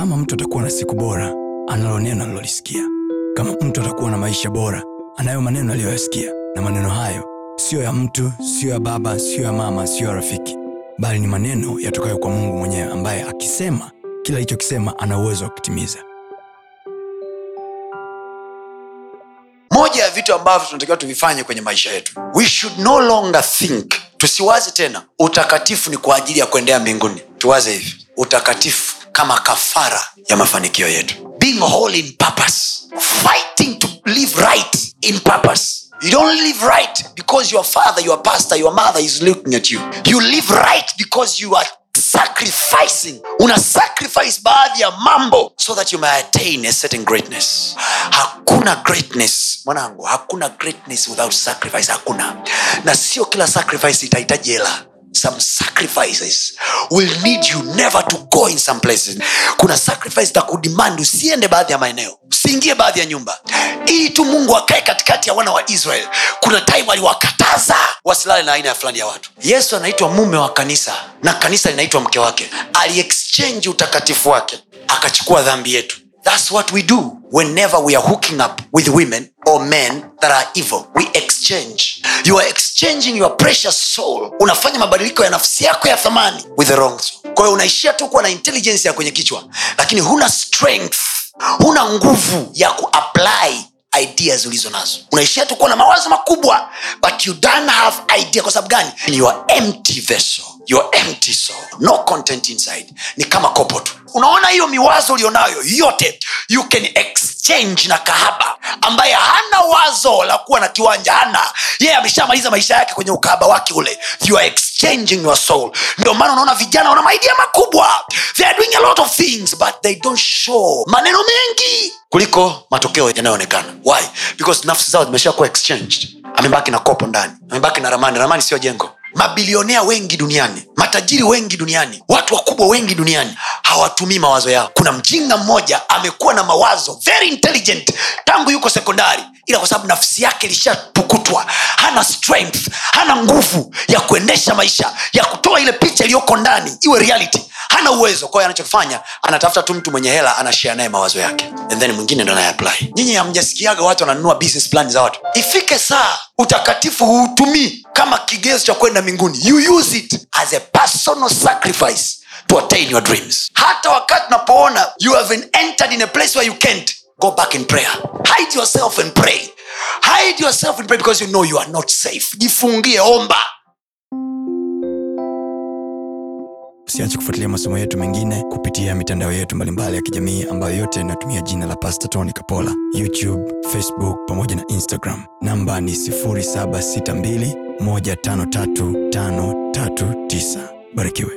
kama mtu atakuwa na siku bora analo neno alilolisikia kama mtu atakuwa na maisha bora anayo maneno aliyoyasikia. Na maneno hayo siyo ya mtu siyo ya baba siyo ya mama siyo ya rafiki. Bali ni maneno yatokayo kwa mungu mwenyewe ambaye akisema kila alichokisema ana uwezo wa kutimiza. Moja ya vitu ambavyo tunatakiwa tuvifanye kwenye maisha yetu. We should no longer think. Tusiwaze tena. Utakatifu ni kwa ajili ya kuendea mbinguni. Tuwaze hivi. Utakatifu kama kafara ya mafanikio yetu. Being whole in purpose. Fighting to live right in purpose. You don't live right because your father your pastor your mother is looking at you. You live right because you are sacrificing. Una sacrifice baadhi ya mambo so that you may attain a certain greatness. Hakuna greatness mwanangu hakuna greatness without sacrifice. Hakuna. Na sio kila sacrifice itahitaji hela some sacrifices will need you never to go in some places. Kuna sacrifice za kudemand usiende baadhi ya maeneo usiingie baadhi ya nyumba. Ili tu mungu akae katikati ya wana wa israel kuna time aliwakataza wasilale na aina ya fulani ya watu. Yesu anaitwa mume wa kanisa na kanisa linaitwa mke wake. Aliexchange utakatifu wake akachukua dhambi yetu That's what we do whenever we are hooking up with women or men that are evil. We exchange. You are exchanging your precious soul. Unafanya mabadiliko ya nafsi yako ya thamani with the wrong soul. Kwa hiyo unaishia tu kuwa na intelligence ya kwenye kichwa, lakini huna strength, huna nguvu ya kuapply ideas ulizo nazo unaishia tu kuwa na mawazo makubwa but you don't have idea kwa sababu gani you are empty vessel you are empty soul no content inside ni kama kopo tu unaona hiyo miwazo ulionayo yote you can exchange na kahaba ambaye hana wazo la kuwa na kiwanja. Hana. Yeye ameshamaliza maisha yake kwenye ukahaba wake ule. You are exchanging your soul. Ndio maana unaona vijana wana maidia makubwa. They are doing a lot of things but they don't show maneno mengi kuliko matokeo yanayoonekana. Why? Because nafsi zao zimeshakuwa exchanged. Amebaki na kopo ndani. Amebaki na ramani. Ramani sio jengo. Mabilionea wengi duniani. Matajiri wengi duniani. Watu wakubwa wengi duniani hawatumii mawazo yao. Kuna mjinga mmoja amekuwa na mawazo very intelligent tangu yuko sekondari ila kwa sababu nafsi yake ilishapukutwa hana strength hana nguvu ya kuendesha maisha ya kutoa ile picha iliyoko ndani iwe reality. Hana uwezo. Kwayo anachokifanya anatafuta tu mtu mwenye hela anashea naye mawazo yake. And then mwingine ndo anayeapply nyinyi hamjasikiaga watu wananunua business plan za watu. Ifike saa utakatifu huutumii kama kigezo cha kwenda mbinguni. You use it as a personal sacrifice to attain your dreams. Hata wakati unapoona you have been entered in a place where you can't go back in prayer. Hide yourself and pray. Hide yourself and pray because you know you are not safe. Jifungie omba. Usiache kufuatilia masomo yetu mengine kupitia mitandao yetu mbalimbali ya kijamii ambayo yote inatumia jina la pasta tony kapola. Youtube facebook pamoja na instagram. Namba ni 762153539 barikiwe